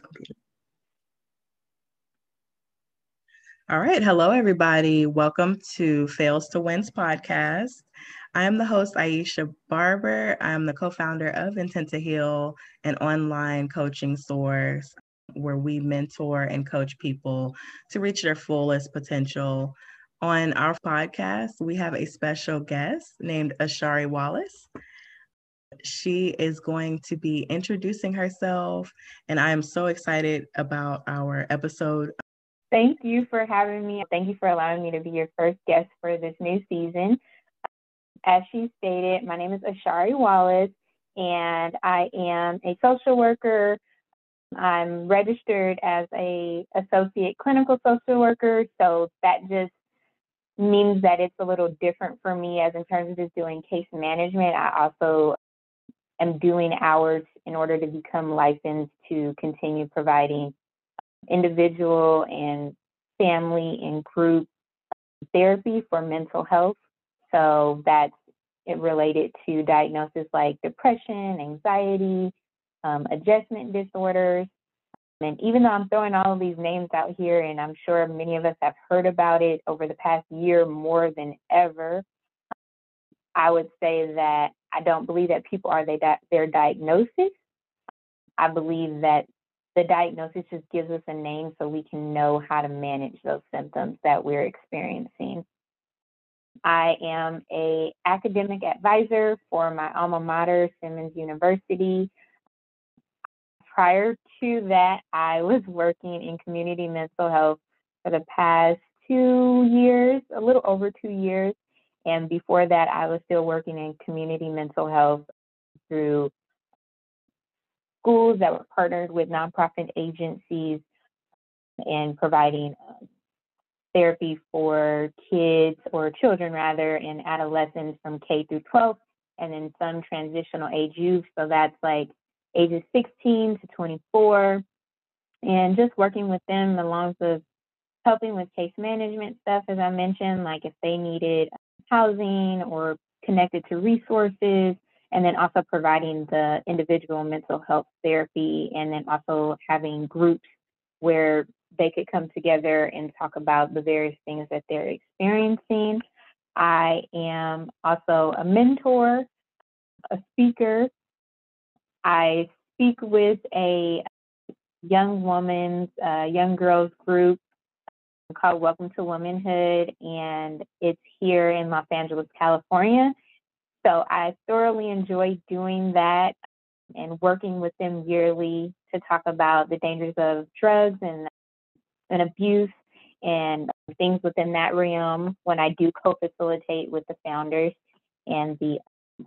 computer. All right. Hello, everybody. Welcome to Fails to Wins podcast. I am the host, Aisha Barber. I'm the co founder of Intent to Heal, an online coaching source where we mentor and coach people to reach their fullest potential. On our podcast, we have a special guest named Ashari Wallace. She is going to be introducing herself, and I am so excited about our episode. Thank you for having me. Thank you for allowing me to be your first guest for this new season. As she stated, my name is Ashari Wallace, and I am a social worker. I'm registered as a associate clinical social worker, so that just means that it's a little different for me as in terms of just doing case management. I also am doing hours in order to become licensed to continue providing individual and family and group therapy for mental health. So that's related to diagnoses like depression, anxiety, um, adjustment disorders. And even though I'm throwing all of these names out here, and I'm sure many of us have heard about it over the past year more than ever, I would say that I don't believe that people are they di- their diagnosis. I believe that the diagnosis just gives us a name so we can know how to manage those symptoms that we're experiencing. I am a academic advisor for my alma mater, Simmons University. Prior to that, I was working in community mental health for the past two years, a little over two years. And before that, I was still working in community mental health through schools that were partnered with nonprofit agencies and providing um, therapy for kids or children rather and adolescents from K through 12 and then some transitional age youth. So that's like ages 16 to 24 and just working with them along with helping with case management stuff, as I mentioned, like if they needed housing or connected to resources, and then also providing the individual mental health therapy, and then also having groups where they could come together and talk about the various things that they're experiencing. I am also a mentor, a speaker. I speak with a young woman's, uh, young girls group called Welcome to Womanhood, and it's here in Los Angeles, California. So I thoroughly enjoy doing that and working with them yearly to talk about the dangers of drugs and, and abuse and things within that realm when I do co facilitate with the founders and the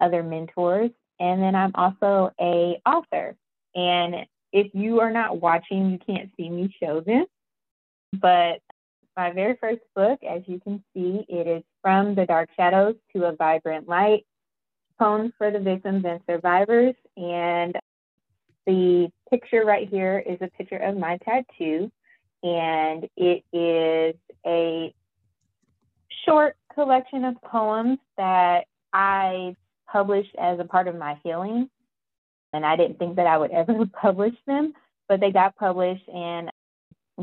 other mentors. And then I'm also a author. And if you are not watching, you can't see me show this. But my very first book, as you can see, it is From the Dark Shadows to a Vibrant Light Poems for the Victims and Survivors. And the picture right here is a picture of my tattoo. And it is a short collection of poems that I published as a part of my healing. And I didn't think that I would ever publish them, but they got published. And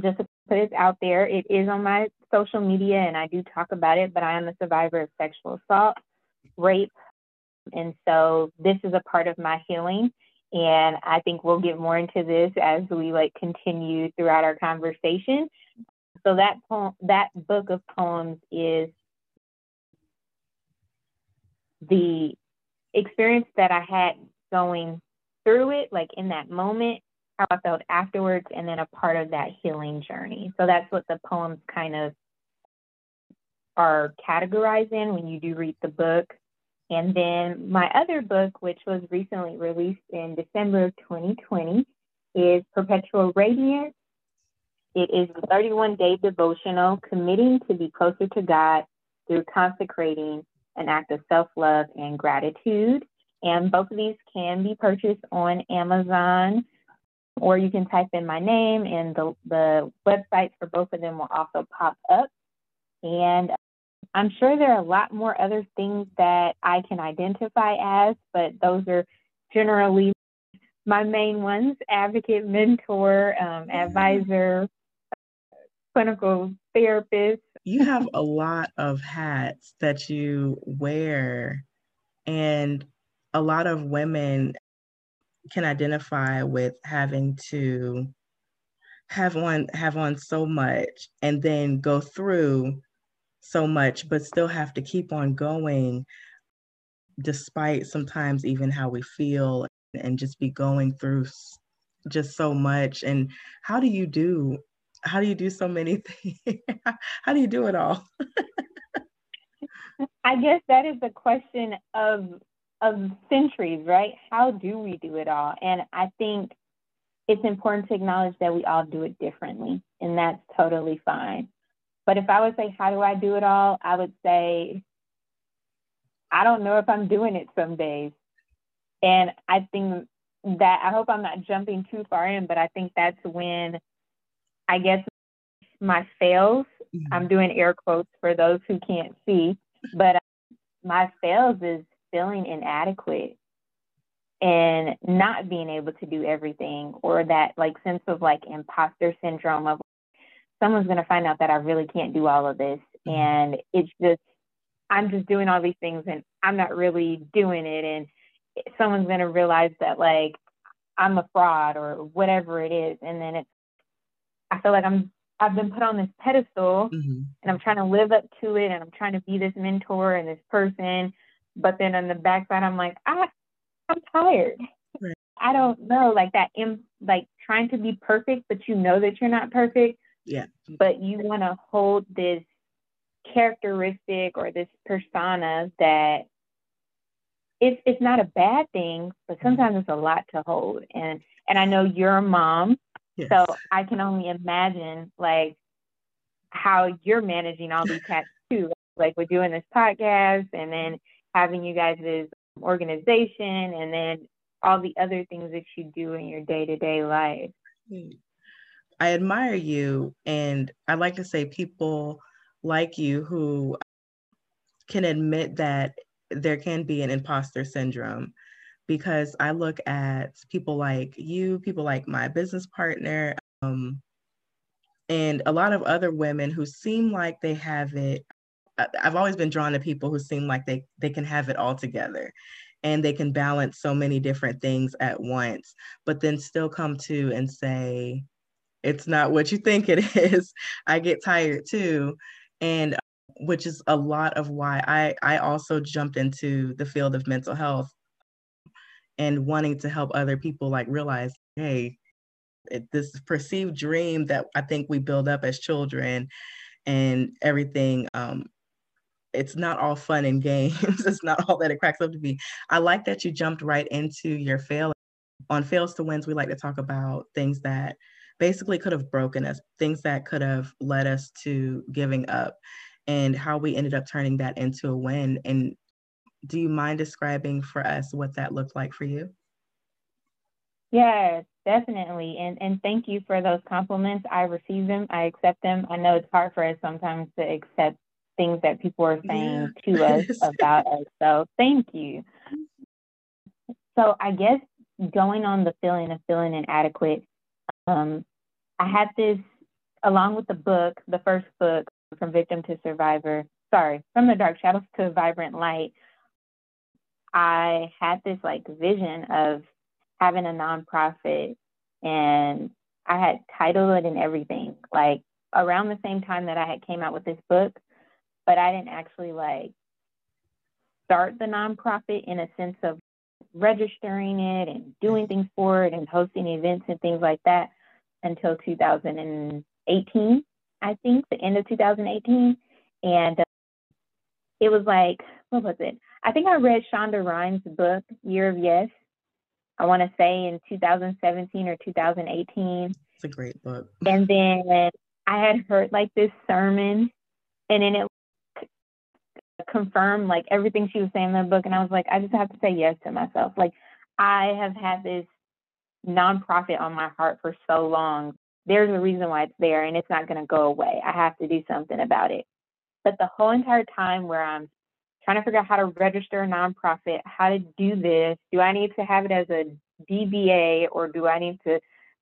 just to put it out there. It is on my social media and I do talk about it, but I am a survivor of sexual assault, rape. And so this is a part of my healing. And I think we'll get more into this as we like continue throughout our conversation. So that poem, that book of poems is the experience that I had going through it, like in that moment, how I felt afterwards, and then a part of that healing journey. So that's what the poems kind of are categorized in when you do read the book. And then my other book, which was recently released in December of 2020, is Perpetual Radiance. It is a 31 day devotional committing to be closer to God through consecrating an act of self love and gratitude. And both of these can be purchased on Amazon or you can type in my name and the, the websites for both of them will also pop up. And I'm sure there are a lot more other things that I can identify as, but those are generally my main ones advocate, mentor, um, advisor, clinical therapist. You have a lot of hats that you wear, and a lot of women can identify with having to have on have on so much and then go through so much but still have to keep on going despite sometimes even how we feel and just be going through just so much. And how do you do how do you do so many things? How do you do it all? I guess that is the question of of centuries right? How do we do it all? And i think it's important to acknowledge that we all do it differently and that's totally fine. But if i would say how do i do it all? I would say i don't know if i'm doing it some days. And i think that I hope I'm not jumping too far in, but I think that's when I guess my fails, mm-hmm. I'm doing air quotes for those who can't see, but my fails is feeling inadequate and not being able to do everything or that like sense of like imposter syndrome of someone's going to find out that I really can't do all of this mm-hmm. and it's just I'm just doing all these things and I'm not really doing it and someone's going to realize that like I'm a fraud or whatever it is. And then it's, I feel like I'm, I've been put on this pedestal mm-hmm. and I'm trying to live up to it and I'm trying to be this mentor and this person. But then on the backside, I'm like, I, I'm tired. Right. I don't know, like that, Im- like trying to be perfect, but you know that you're not perfect. Yeah. But you want to hold this characteristic or this persona that it's it's not a bad thing, but mm-hmm. sometimes it's a lot to hold. And and I know you're a mom, yes. so I can only imagine like how you're managing all these hats too. Like we're doing this podcast and then having you guys' organization and then all the other things that you do in your day to day life. I admire you, and I like to say people like you who can admit that there can be an imposter syndrome because I look at people like you, people like my business partner, um, and a lot of other women who seem like they have it. I've always been drawn to people who seem like they they can have it all together and they can balance so many different things at once, but then still come to and say, it's not what you think it is. I get tired too. And which is a lot of why I, I also jumped into the field of mental health and wanting to help other people like realize, hey, this perceived dream that I think we build up as children and everything, um, it's not all fun and games. it's not all that it cracks up to be. I like that you jumped right into your fail. On Fails to Wins, we like to talk about things that basically could have broken us, things that could have led us to giving up and how we ended up turning that into a win. And do you mind describing for us what that looked like for you? Yes, definitely. And and thank you for those compliments. I receive them. I accept them. I know it's hard for us sometimes to accept things that people are saying yeah. to us about us. So thank you. So I guess going on the feeling of feeling inadequate, um, I had this along with the book, the first book, from victim to survivor, sorry, from the dark shadows to vibrant light, I had this like vision of having a nonprofit and I had titled it and everything, like around the same time that I had came out with this book, but I didn't actually like start the nonprofit in a sense of registering it and doing things for it and hosting events and things like that until 2018. I think, the end of 2018. And uh, it was like, what was it? I think I read Shonda Rhimes' book, Year of Yes. I want to say in 2017 or 2018. It's a great book. And then I had heard like this sermon, and then it confirmed like everything she was saying in the book. And I was like, I just have to say yes to myself. Like, I have had this nonprofit on my heart for so long there's a reason why it's there and it's not going to go away. I have to do something about it. But the whole entire time where I'm trying to figure out how to register a nonprofit, how to do this, do I need to have it as a DBA or do I need to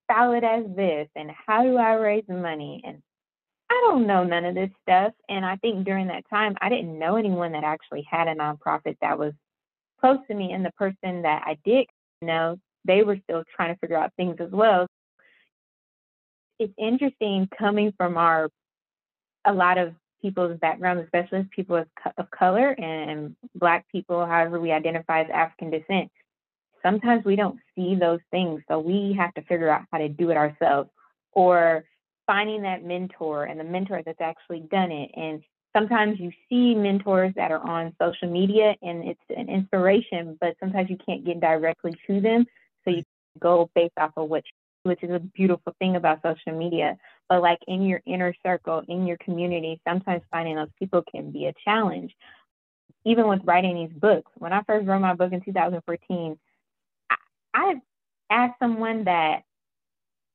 file it as this? And how do I raise money? And I don't know none of this stuff. And I think during that time, I didn't know anyone that actually had a nonprofit that was close to me. And the person that I did know, they were still trying to figure out things as well. It's interesting coming from our, a lot of people's backgrounds, especially people of, of color and Black people, however we identify as African descent. Sometimes we don't see those things. So we have to figure out how to do it ourselves. Or finding that mentor and the mentor that's actually done it. And sometimes you see mentors that are on social media and it's an inspiration, but sometimes you can't get directly to them. So you mm-hmm. go based off of which which is a beautiful thing about social media. But like in your inner circle, in your community, sometimes finding those people can be a challenge. Even with writing these books, when I first wrote my book in 2014, I, I asked someone that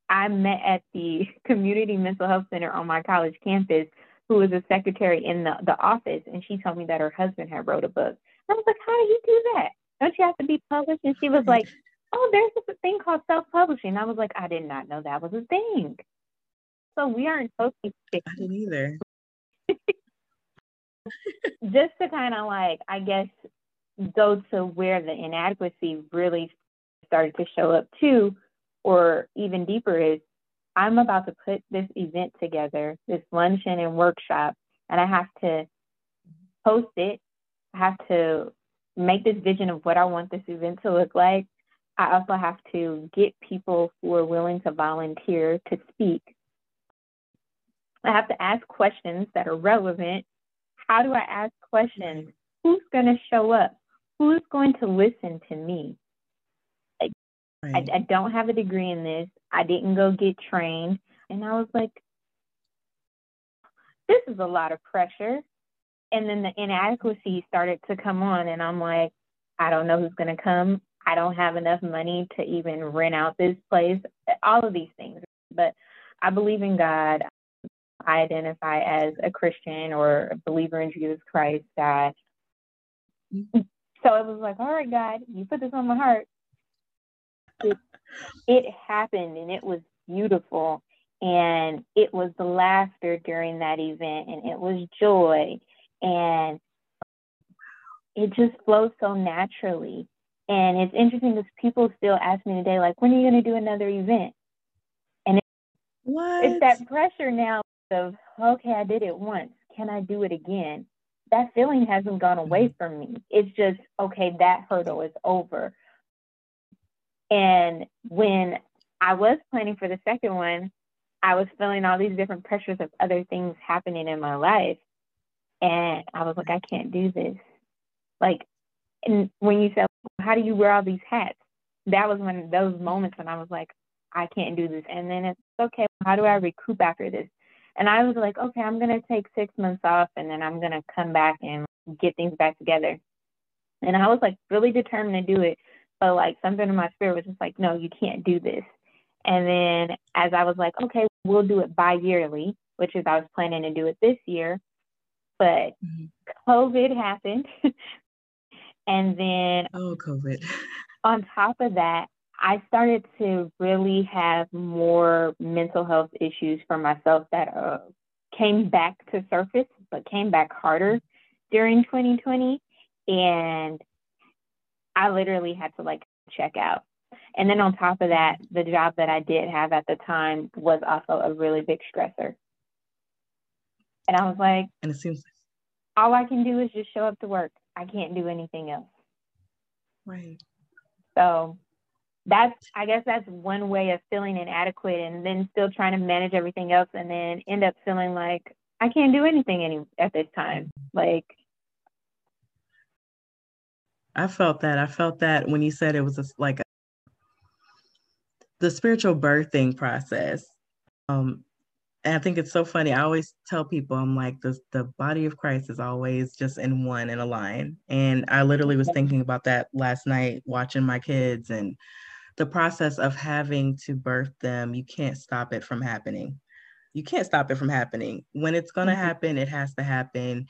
I met at the community mental health center on my college campus who was a secretary in the, the office and she told me that her husband had wrote a book. I was like, How do you do that? Don't you have to be published? And she was like, Oh, there's a thing called self-publishing. I was like, I did not know that was a thing. So we aren't totally I didn't either. Just to kind of like, I guess, go to where the inadequacy really started to show up too or even deeper is I'm about to put this event together, this luncheon and workshop, and I have to post it. I have to make this vision of what I want this event to look like. I also have to get people who are willing to volunteer to speak. I have to ask questions that are relevant. How do I ask questions? Who's going to show up? Who's going to listen to me? Right. I, I don't have a degree in this. I didn't go get trained. And I was like, this is a lot of pressure. And then the inadequacy started to come on. And I'm like, I don't know who's going to come. I don't have enough money to even rent out this place, all of these things. But I believe in God. I identify as a Christian or a believer in Jesus Christ. God. Mm-hmm. So it was like, all right, God, you put this on my heart it, it happened and it was beautiful. And it was the laughter during that event and it was joy. And it just flows so naturally. And it's interesting because people still ask me today like when are you going to do another event? And it's, it's that pressure now of okay i did it once. Can i do it again? That feeling hasn't gone away mm-hmm. from me. It's just okay that hurdle is over and when I was planning for the second one, I was feeling all these different pressures of other things happening in my life. And I was like, I can't do this. Like, and when you said, how do you wear all these hats? That was one of those moments when I was like, I can't do this. And then it's okay, how do I recoup after this? And I was like, okay, I'm going to take six months off and then I'm going to come back and get things back together. And I was like really determined to do it but like something in my spirit was just like, no, you can't do this. And then as I was like, okay, we'll do it bi yearly, which is I was planning to do it this year, but mm-hmm. COVID happened. and then oh, COVID. on top of that, I started to really have more mental health issues for myself that uh, came back to surface, but came back harder during 2020. And I literally had to like check out. And then on top of that, the job that I did have at the time was also a really big stressor. And I was like, and it seems all I can do is just show up to work. I can't do anything else. Right. So that's I guess that's one way of feeling inadequate and then still trying to manage everything else and then end up feeling like I can't do anything any at this time. Like I felt that. I felt that when you said it was a, like a, the spiritual birthing process. Um, and I think it's so funny. I always tell people, I'm like, the, the body of Christ is always just in one in a line. And I literally was thinking about that last night, watching my kids and the process of having to birth them. You can't stop it from happening. You can't stop it from happening. When it's going to mm-hmm. happen, it has to happen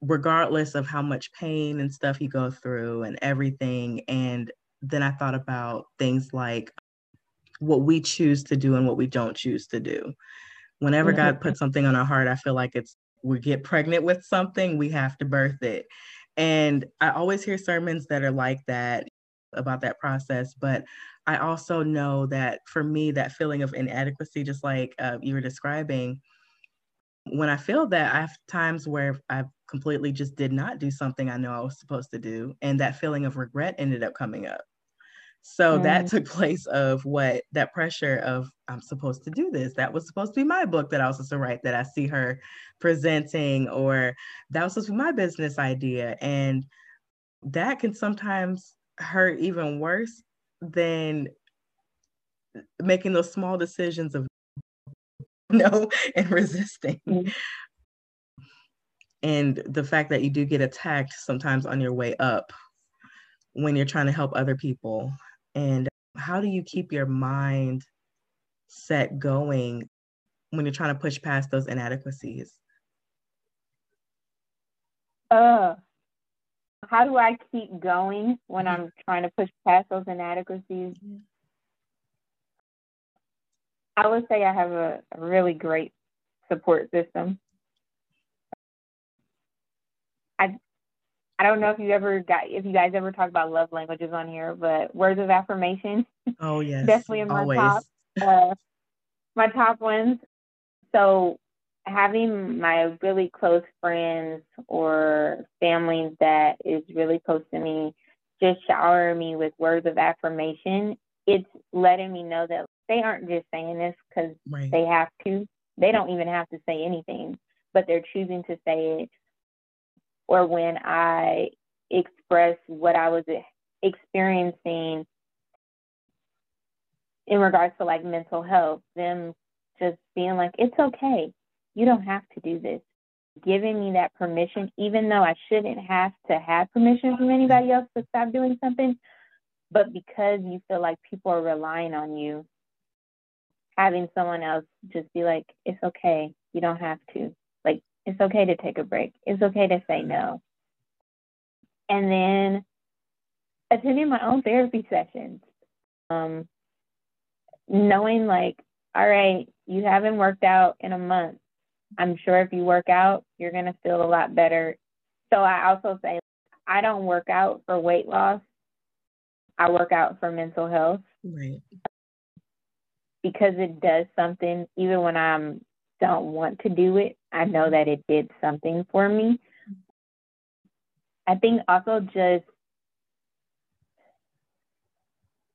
regardless of how much pain and stuff you go through and everything and then I thought about things like what we choose to do and what we don't choose to do. Whenever God mm-hmm. puts something on our heart, I feel like it's we get pregnant with something, we have to birth it. And I always hear sermons that are like that about that process. But I also know that for me, that feeling of inadequacy, just like uh, you were describing, when I feel that, I have times where I completely just did not do something I know I was supposed to do. And that feeling of regret ended up coming up. So mm. that took place of what that pressure of I'm supposed to do this. That was supposed to be my book that I was supposed to write that I see her presenting, or that was supposed to be my business idea. And that can sometimes hurt even worse than making those small decisions of no and resisting. Mm. And the fact that you do get attacked sometimes on your way up when you're trying to help other people and how do you keep your mind set going when you're trying to push past those inadequacies? Uh, how do I keep going when. I'm trying to push past those inadequacies? I would say I have a really great support system. I I don't know if you ever got if you guys ever talk about love languages on here, but words of affirmation. Oh yes, definitely in my Always. top uh, my top ones. So having my really close friends or family that is really close to me just shower me with words of affirmation, it's letting me know that they aren't just saying this because right. they have to. They don't even have to say anything, but they're choosing to say it or when I express what I was experiencing in regards to like mental health, them just being like, it's okay. You don't have to do this. Giving me that permission, even though I shouldn't have to have permission from anybody else to stop doing something, but because you feel like people are relying on you, having someone else just be like, it's okay. You don't have to. It's okay to take a break. It's okay to say no. And then attending my own therapy sessions. Um, knowing like, all right, you haven't worked out in a month. I'm sure if you work out, you're going to feel a lot better. So I also say, I don't work out for weight loss. I work out for mental health. Right. Because it does something, even when I'm don't want to do it, I know that it did something for me. I think also just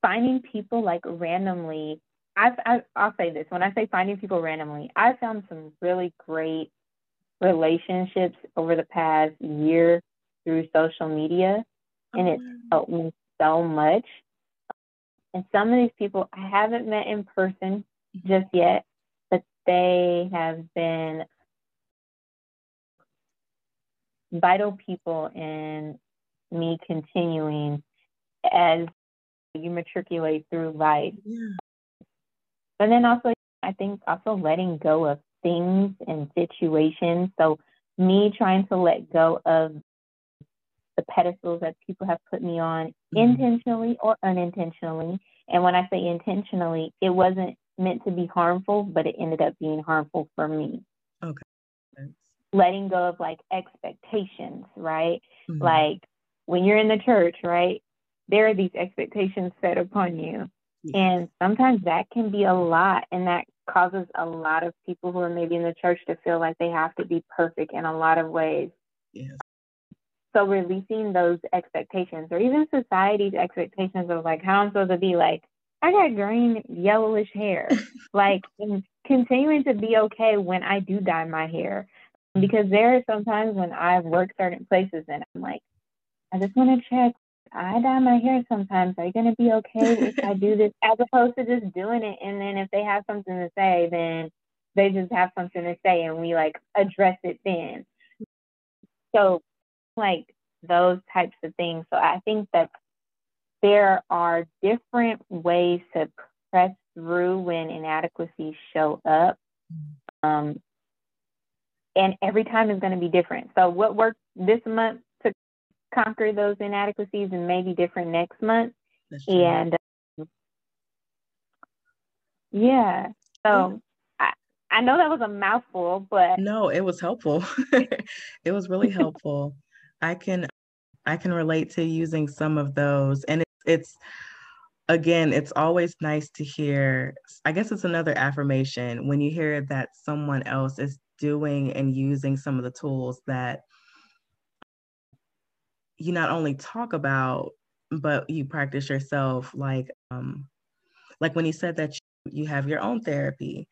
finding people like randomly. I've, I, I'll say this when I say finding people randomly, I found some really great relationships over the past year through social media, and it's oh, helped me so much. And some of these people I haven't met in person mm-hmm. just yet, they have been vital people in me continuing as you matriculate through life. Yeah. But then also, I think also letting go of things and situations. So, me trying to let go of the pedestals that people have put me on mm-hmm. intentionally or unintentionally. And when I say intentionally, it wasn't meant to be harmful, but it ended up being harmful for me. Okay. Letting go of like expectations, right? Mm-hmm. Like when you're in the church, right? There are these expectations set upon you. Yes. And sometimes that can be a lot. And that causes a lot of people who are maybe in the church to feel like they have to be perfect in a lot of ways. Yes. So releasing those expectations or even society's expectations of like how I'm supposed to be like I got green, yellowish hair. like continuing to be okay when I do dye my hair. Because there are sometimes when I've worked certain places and I'm like, I just want to check. I dye my hair sometimes. Are you going to be okay if I do this? As opposed to just doing it. And then if they have something to say, then they just have something to say and we like address it then. So, like those types of things. So, I think that there are different ways to press through when inadequacies show up. Um, and every time is going to be different. So, what worked this month to conquer those inadequacies and maybe different next month. And um, yeah, so I, I know that was a mouthful, but no, it was helpful. it was really helpful. I can I can relate to using some of those, and it's again, it's always nice to hear. I guess it's another affirmation when you hear that someone else is doing and using some of the tools that you not only talk about but you practice yourself like um like when you said that you, you have your own therapy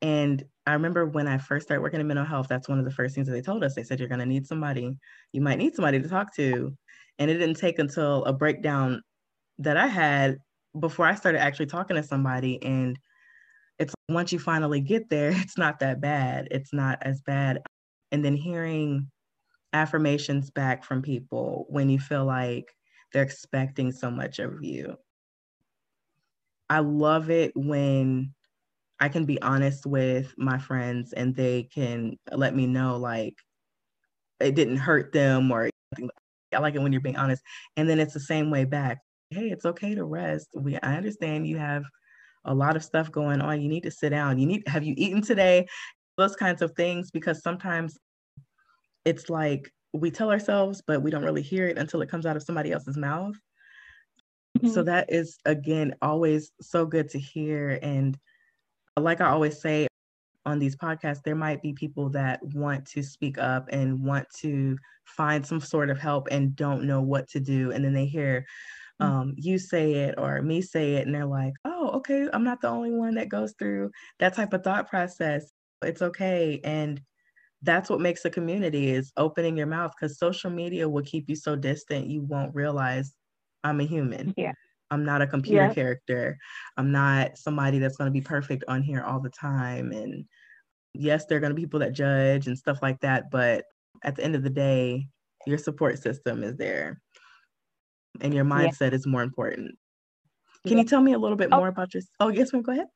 and I remember when I first started working in mental health, that's one of the first things that they told us. They said, You're going to need somebody, you might need somebody to talk to. And it didn't take until a breakdown that I had before I started actually talking to somebody. And it's once you finally get there, it's not that bad. It's not as bad. And then hearing affirmations back from people when you feel like they're expecting so much of you. I love it when I can be honest with my friends and they can let me know like it didn't hurt them or I like it when you're being honest. And then it's the same way back. Hey, it's okay to rest. We I understand you have a lot of stuff going on. You need to sit down. You need have you eaten today? Those kinds of things because sometimes it's like we tell ourselves, but we don't really hear it until it comes out of somebody else's mouth. Mm-hmm. So that is again always so good to hear. And like I always say on these podcasts, there might be people that want to speak up and want to find some sort of help and don't know what to do. And then they hear mm-hmm. um, you say it or me say it, and they're like, oh, okay, I'm not the only one that goes through that type of thought process. It's okay. And that's what makes a community is opening your mouth because social media will keep you so distant you won't realize I'm a human. Yeah. I'm not a computer yeah. character. I'm not somebody that's going to be perfect on here all the time. And yes, there are going to be people that judge and stuff like that. But at the end of the day, your support system is there and your mindset yeah. is more important. Can yeah. you tell me a little bit oh. more about your? Oh, yes, ma'am. Go ahead.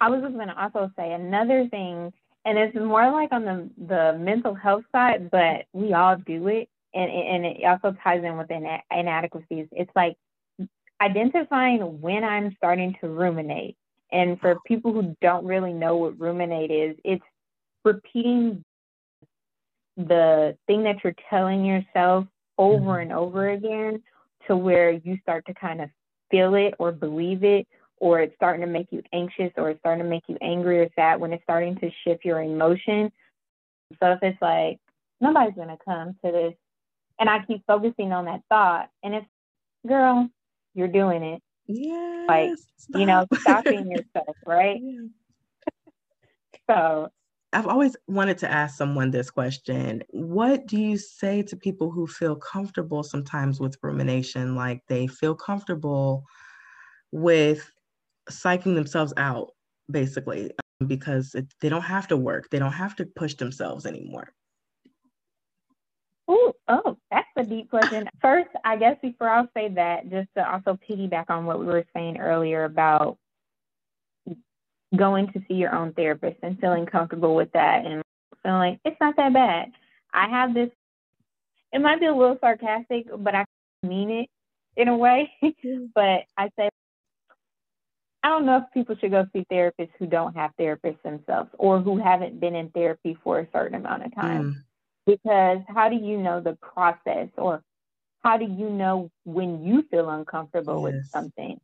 I was just going to also say another thing and it's more like on the the mental health side, but we all do it, and and it also ties in with inadequacies. It's like identifying when I'm starting to ruminate, and for people who don't really know what ruminate is, it's repeating the thing that you're telling yourself over mm-hmm. and over again to where you start to kind of feel it or believe it or it's starting to make you anxious or it's starting to make you angry or sad when it's starting to shift your emotion. So if it's like, nobody's going to come to this, and I keep focusing on that thought, and it's, girl, you're doing it. Yeah. Like, stop. you know, stopping yourself, right? Yeah. so I've always wanted to ask someone this question. What do you say to people who feel comfortable sometimes with rumination? Like they feel comfortable with psyching themselves out basically because it, they don't have to work they don't have to push themselves anymore Ooh, oh that's a deep question first i guess before i'll say that just to also piggyback on what we were saying earlier about going to see your own therapist and feeling comfortable with that and feeling like it's not that bad i have this it might be a little sarcastic but i mean it in a way but i say I don't know if people should go see therapists who don't have therapists themselves or who haven't been in therapy for a certain amount of time. Mm. Because how do you know the process or how do you know when you feel uncomfortable yes. with something?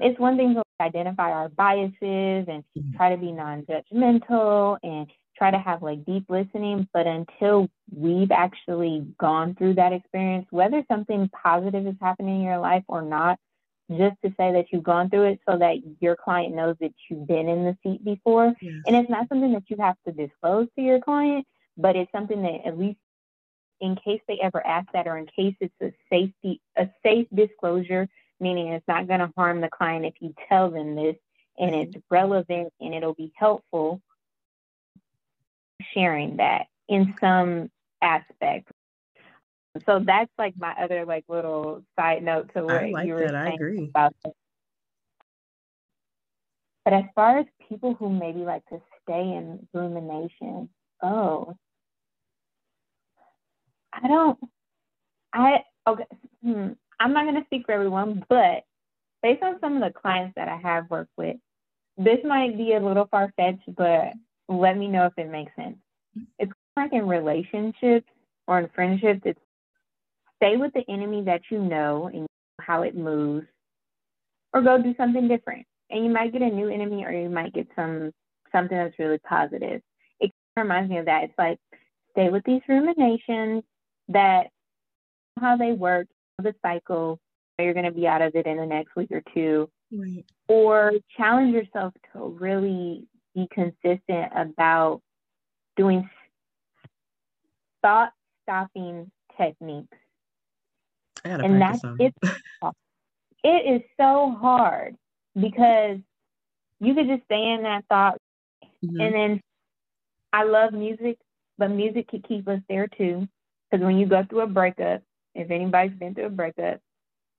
It's one thing to identify our biases and mm. try to be non judgmental and try to have like deep listening. But until we've actually gone through that experience, whether something positive is happening in your life or not, just to say that you've gone through it so that your client knows that you've been in the seat before. Yes. And it's not something that you have to disclose to your client, but it's something that at least in case they ever ask that or in case it's a safety a safe disclosure, meaning it's not going to harm the client if you tell them this and it's relevant and it'll be helpful sharing that in some aspect so that's like my other like little side note to what like you were that. saying I agree. about this. But as far as people who maybe like to stay in rumination, oh, I don't. I okay. Hmm, I'm not going to speak for everyone, but based on some of the clients that I have worked with, this might be a little far fetched, but let me know if it makes sense. It's like in relationships or in friendships, it's stay with the enemy that you know and how it moves, or go do something different. And you might get a new enemy, or you might get some something that's really positive. It reminds me of that. It's like stay with these ruminations that how they work, the cycle. You're going to be out of it in the next week or two. Right. Or challenge yourself to really be consistent about doing thought stopping techniques. and that's it. it is so hard because you could just stay in that thought mm-hmm. and then I love music, but music could keep us there too. Because when you go through a breakup, if anybody's been through a breakup,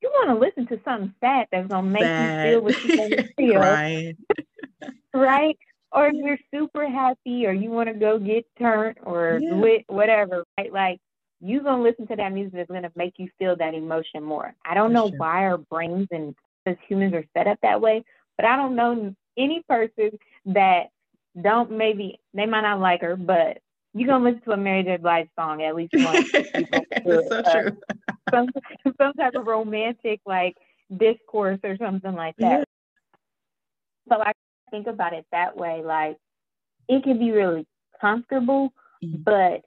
you want to listen to something sad that's gonna make sad. you feel what you want to feel, right? right? Or if you're super happy, or you want to go get turned, or yeah. lit, whatever, right? Like you gonna listen to that music that's gonna make you feel that emotion more. I don't For know sure. why our brains and as humans are set up that way, but I don't know any person that don't maybe they might not like her, but you're gonna listen to a Mary J. Blige song at least once. That's so uh, true. some some type of romantic like discourse or something like that. Yeah. So I think about it that way. Like it can be really comfortable, mm-hmm. but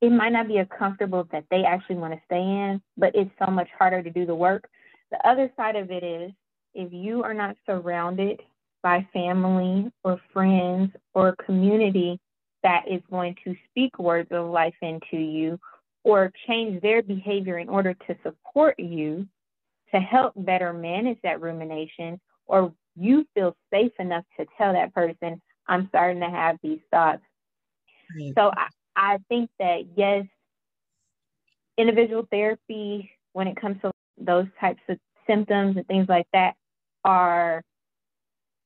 it might not be as comfortable that they actually want to stay in, but it's so much harder to do the work. The other side of it is if you are not surrounded by family or friends or community that is going to speak words of life into you or change their behavior in order to support you to help better manage that rumination, or you feel safe enough to tell that person, I'm starting to have these thoughts. Right. So I, I think that, yes, individual therapy, when it comes to those types of symptoms and things like that, are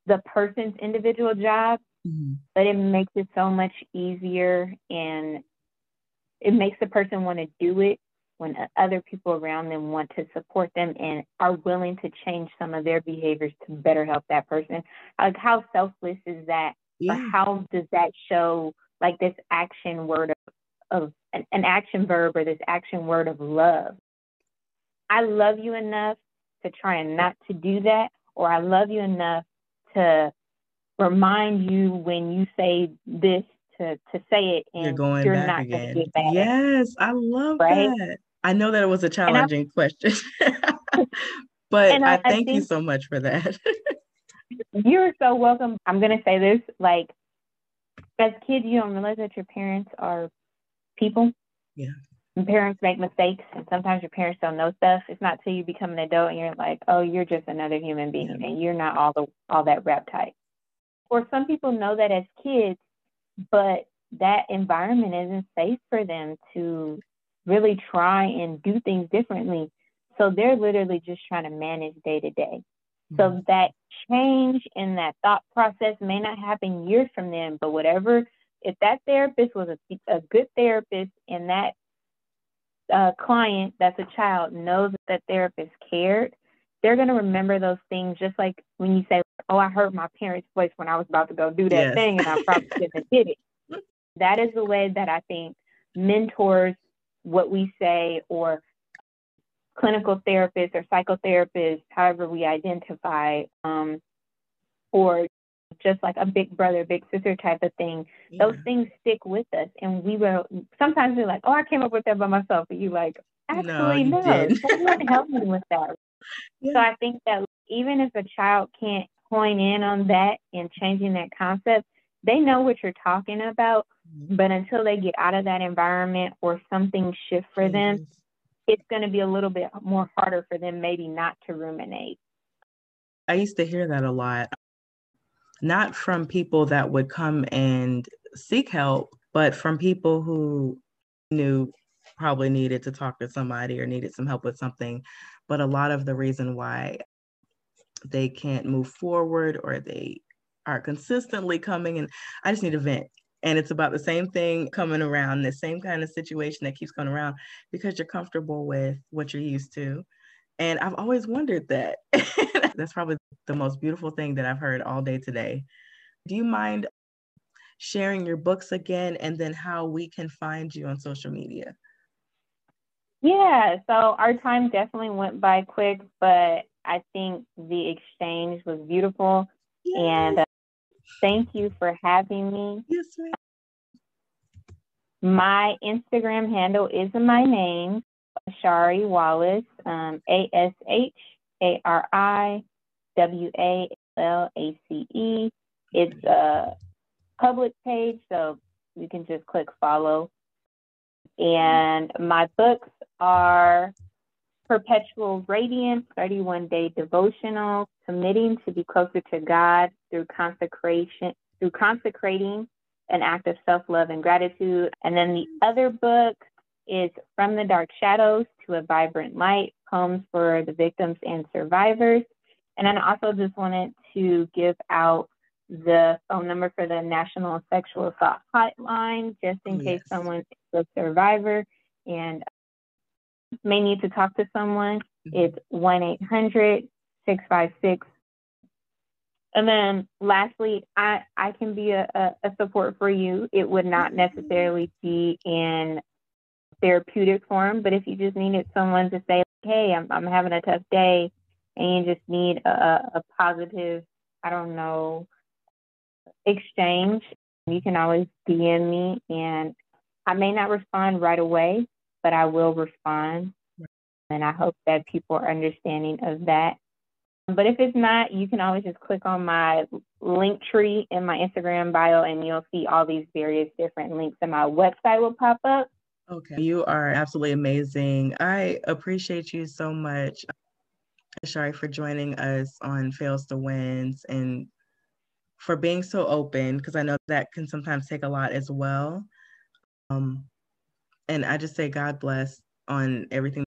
the person's individual job, mm-hmm. but it makes it so much easier and it makes the person want to do it when other people around them want to support them and are willing to change some of their behaviors to better help that person. Like how selfless is that? Yeah. Or how does that show like this action word of, of an, an action verb or this action word of love? I love you enough to try and not to do that, or I love you enough to remind you when you say this to to say it and you're, going you're not again. Get back. Yes, I love right? that. I know that it was a challenging question, but I, I, thank I you so much for that. you're so welcome. I'm gonna say this like as kids, you don't realize that your parents are people. Yeah. And parents make mistakes, and sometimes your parents don't know stuff. It's not till you become an adult and you're like, oh, you're just another human being, yeah. and you're not all the all that rep tight. Or some people know that as kids, but that environment isn't safe for them to really try and do things differently. So they're literally just trying to manage day to day. So mm-hmm. that change in that thought process may not happen years from then, but whatever, if that therapist was a, a good therapist and that uh, client that's a child knows that, that therapist cared, they're going to remember those things just like when you say, Oh, I heard my parents' voice when I was about to go do that yes. thing and I probably didn't did it. That is the way that I think mentors what we say or clinical therapists or psychotherapists, however we identify, um, or just like a big brother, big sister type of thing, yeah. those things stick with us. And we will sometimes we're like, oh, I came up with that by myself. But you like, actually, no, no someone helped me with that. Yeah. So I think that even if a child can't point in on that and changing that concept, they know what you're talking about. Mm-hmm. But until they get out of that environment or something shift for mm-hmm. them, it's going to be a little bit more harder for them maybe not to ruminate. I used to hear that a lot, not from people that would come and seek help, but from people who knew probably needed to talk to somebody or needed some help with something. But a lot of the reason why they can't move forward or they are consistently coming and I just need a vent. And it's about the same thing coming around, the same kind of situation that keeps coming around because you're comfortable with what you're used to. And I've always wondered that. That's probably the most beautiful thing that I've heard all day today. Do you mind sharing your books again and then how we can find you on social media? Yeah, so our time definitely went by quick, but I think the exchange was beautiful. And uh, thank you for having me. Yes, ma'am. My Instagram handle is my name, Ashari Wallace, um, A S H A R I W A L A C E. It's a public page, so you can just click follow. And my books are Perpetual Radiance, 31 Day Devotional, Committing to be Closer to God through consecration, through consecrating an act of self love and gratitude. And then the other book is From the Dark Shadows to a Vibrant Light Poems for the Victims and Survivors. And then I also just wanted to give out the phone number for the National Sexual Assault Hotline, just in yes. case someone is a survivor and may need to talk to someone. Mm-hmm. It's 1 800 656 and then lastly, I, I can be a, a, support for you. It would not necessarily be in therapeutic form, but if you just needed someone to say, hey, I'm, I'm having a tough day, and you just need a, a positive, I don't know, exchange, you can always DM me. And I may not respond right away, but I will respond. And I hope that people are understanding of that. But if it's not, you can always just click on my Linktree in my Instagram bio and you'll see all these various different links and my website will pop up. Okay. You are absolutely amazing. I appreciate you so much, Shari, for joining us on Fails to Wins and for being so open, because I know that can sometimes take a lot as well. Um, and I just say God bless on everything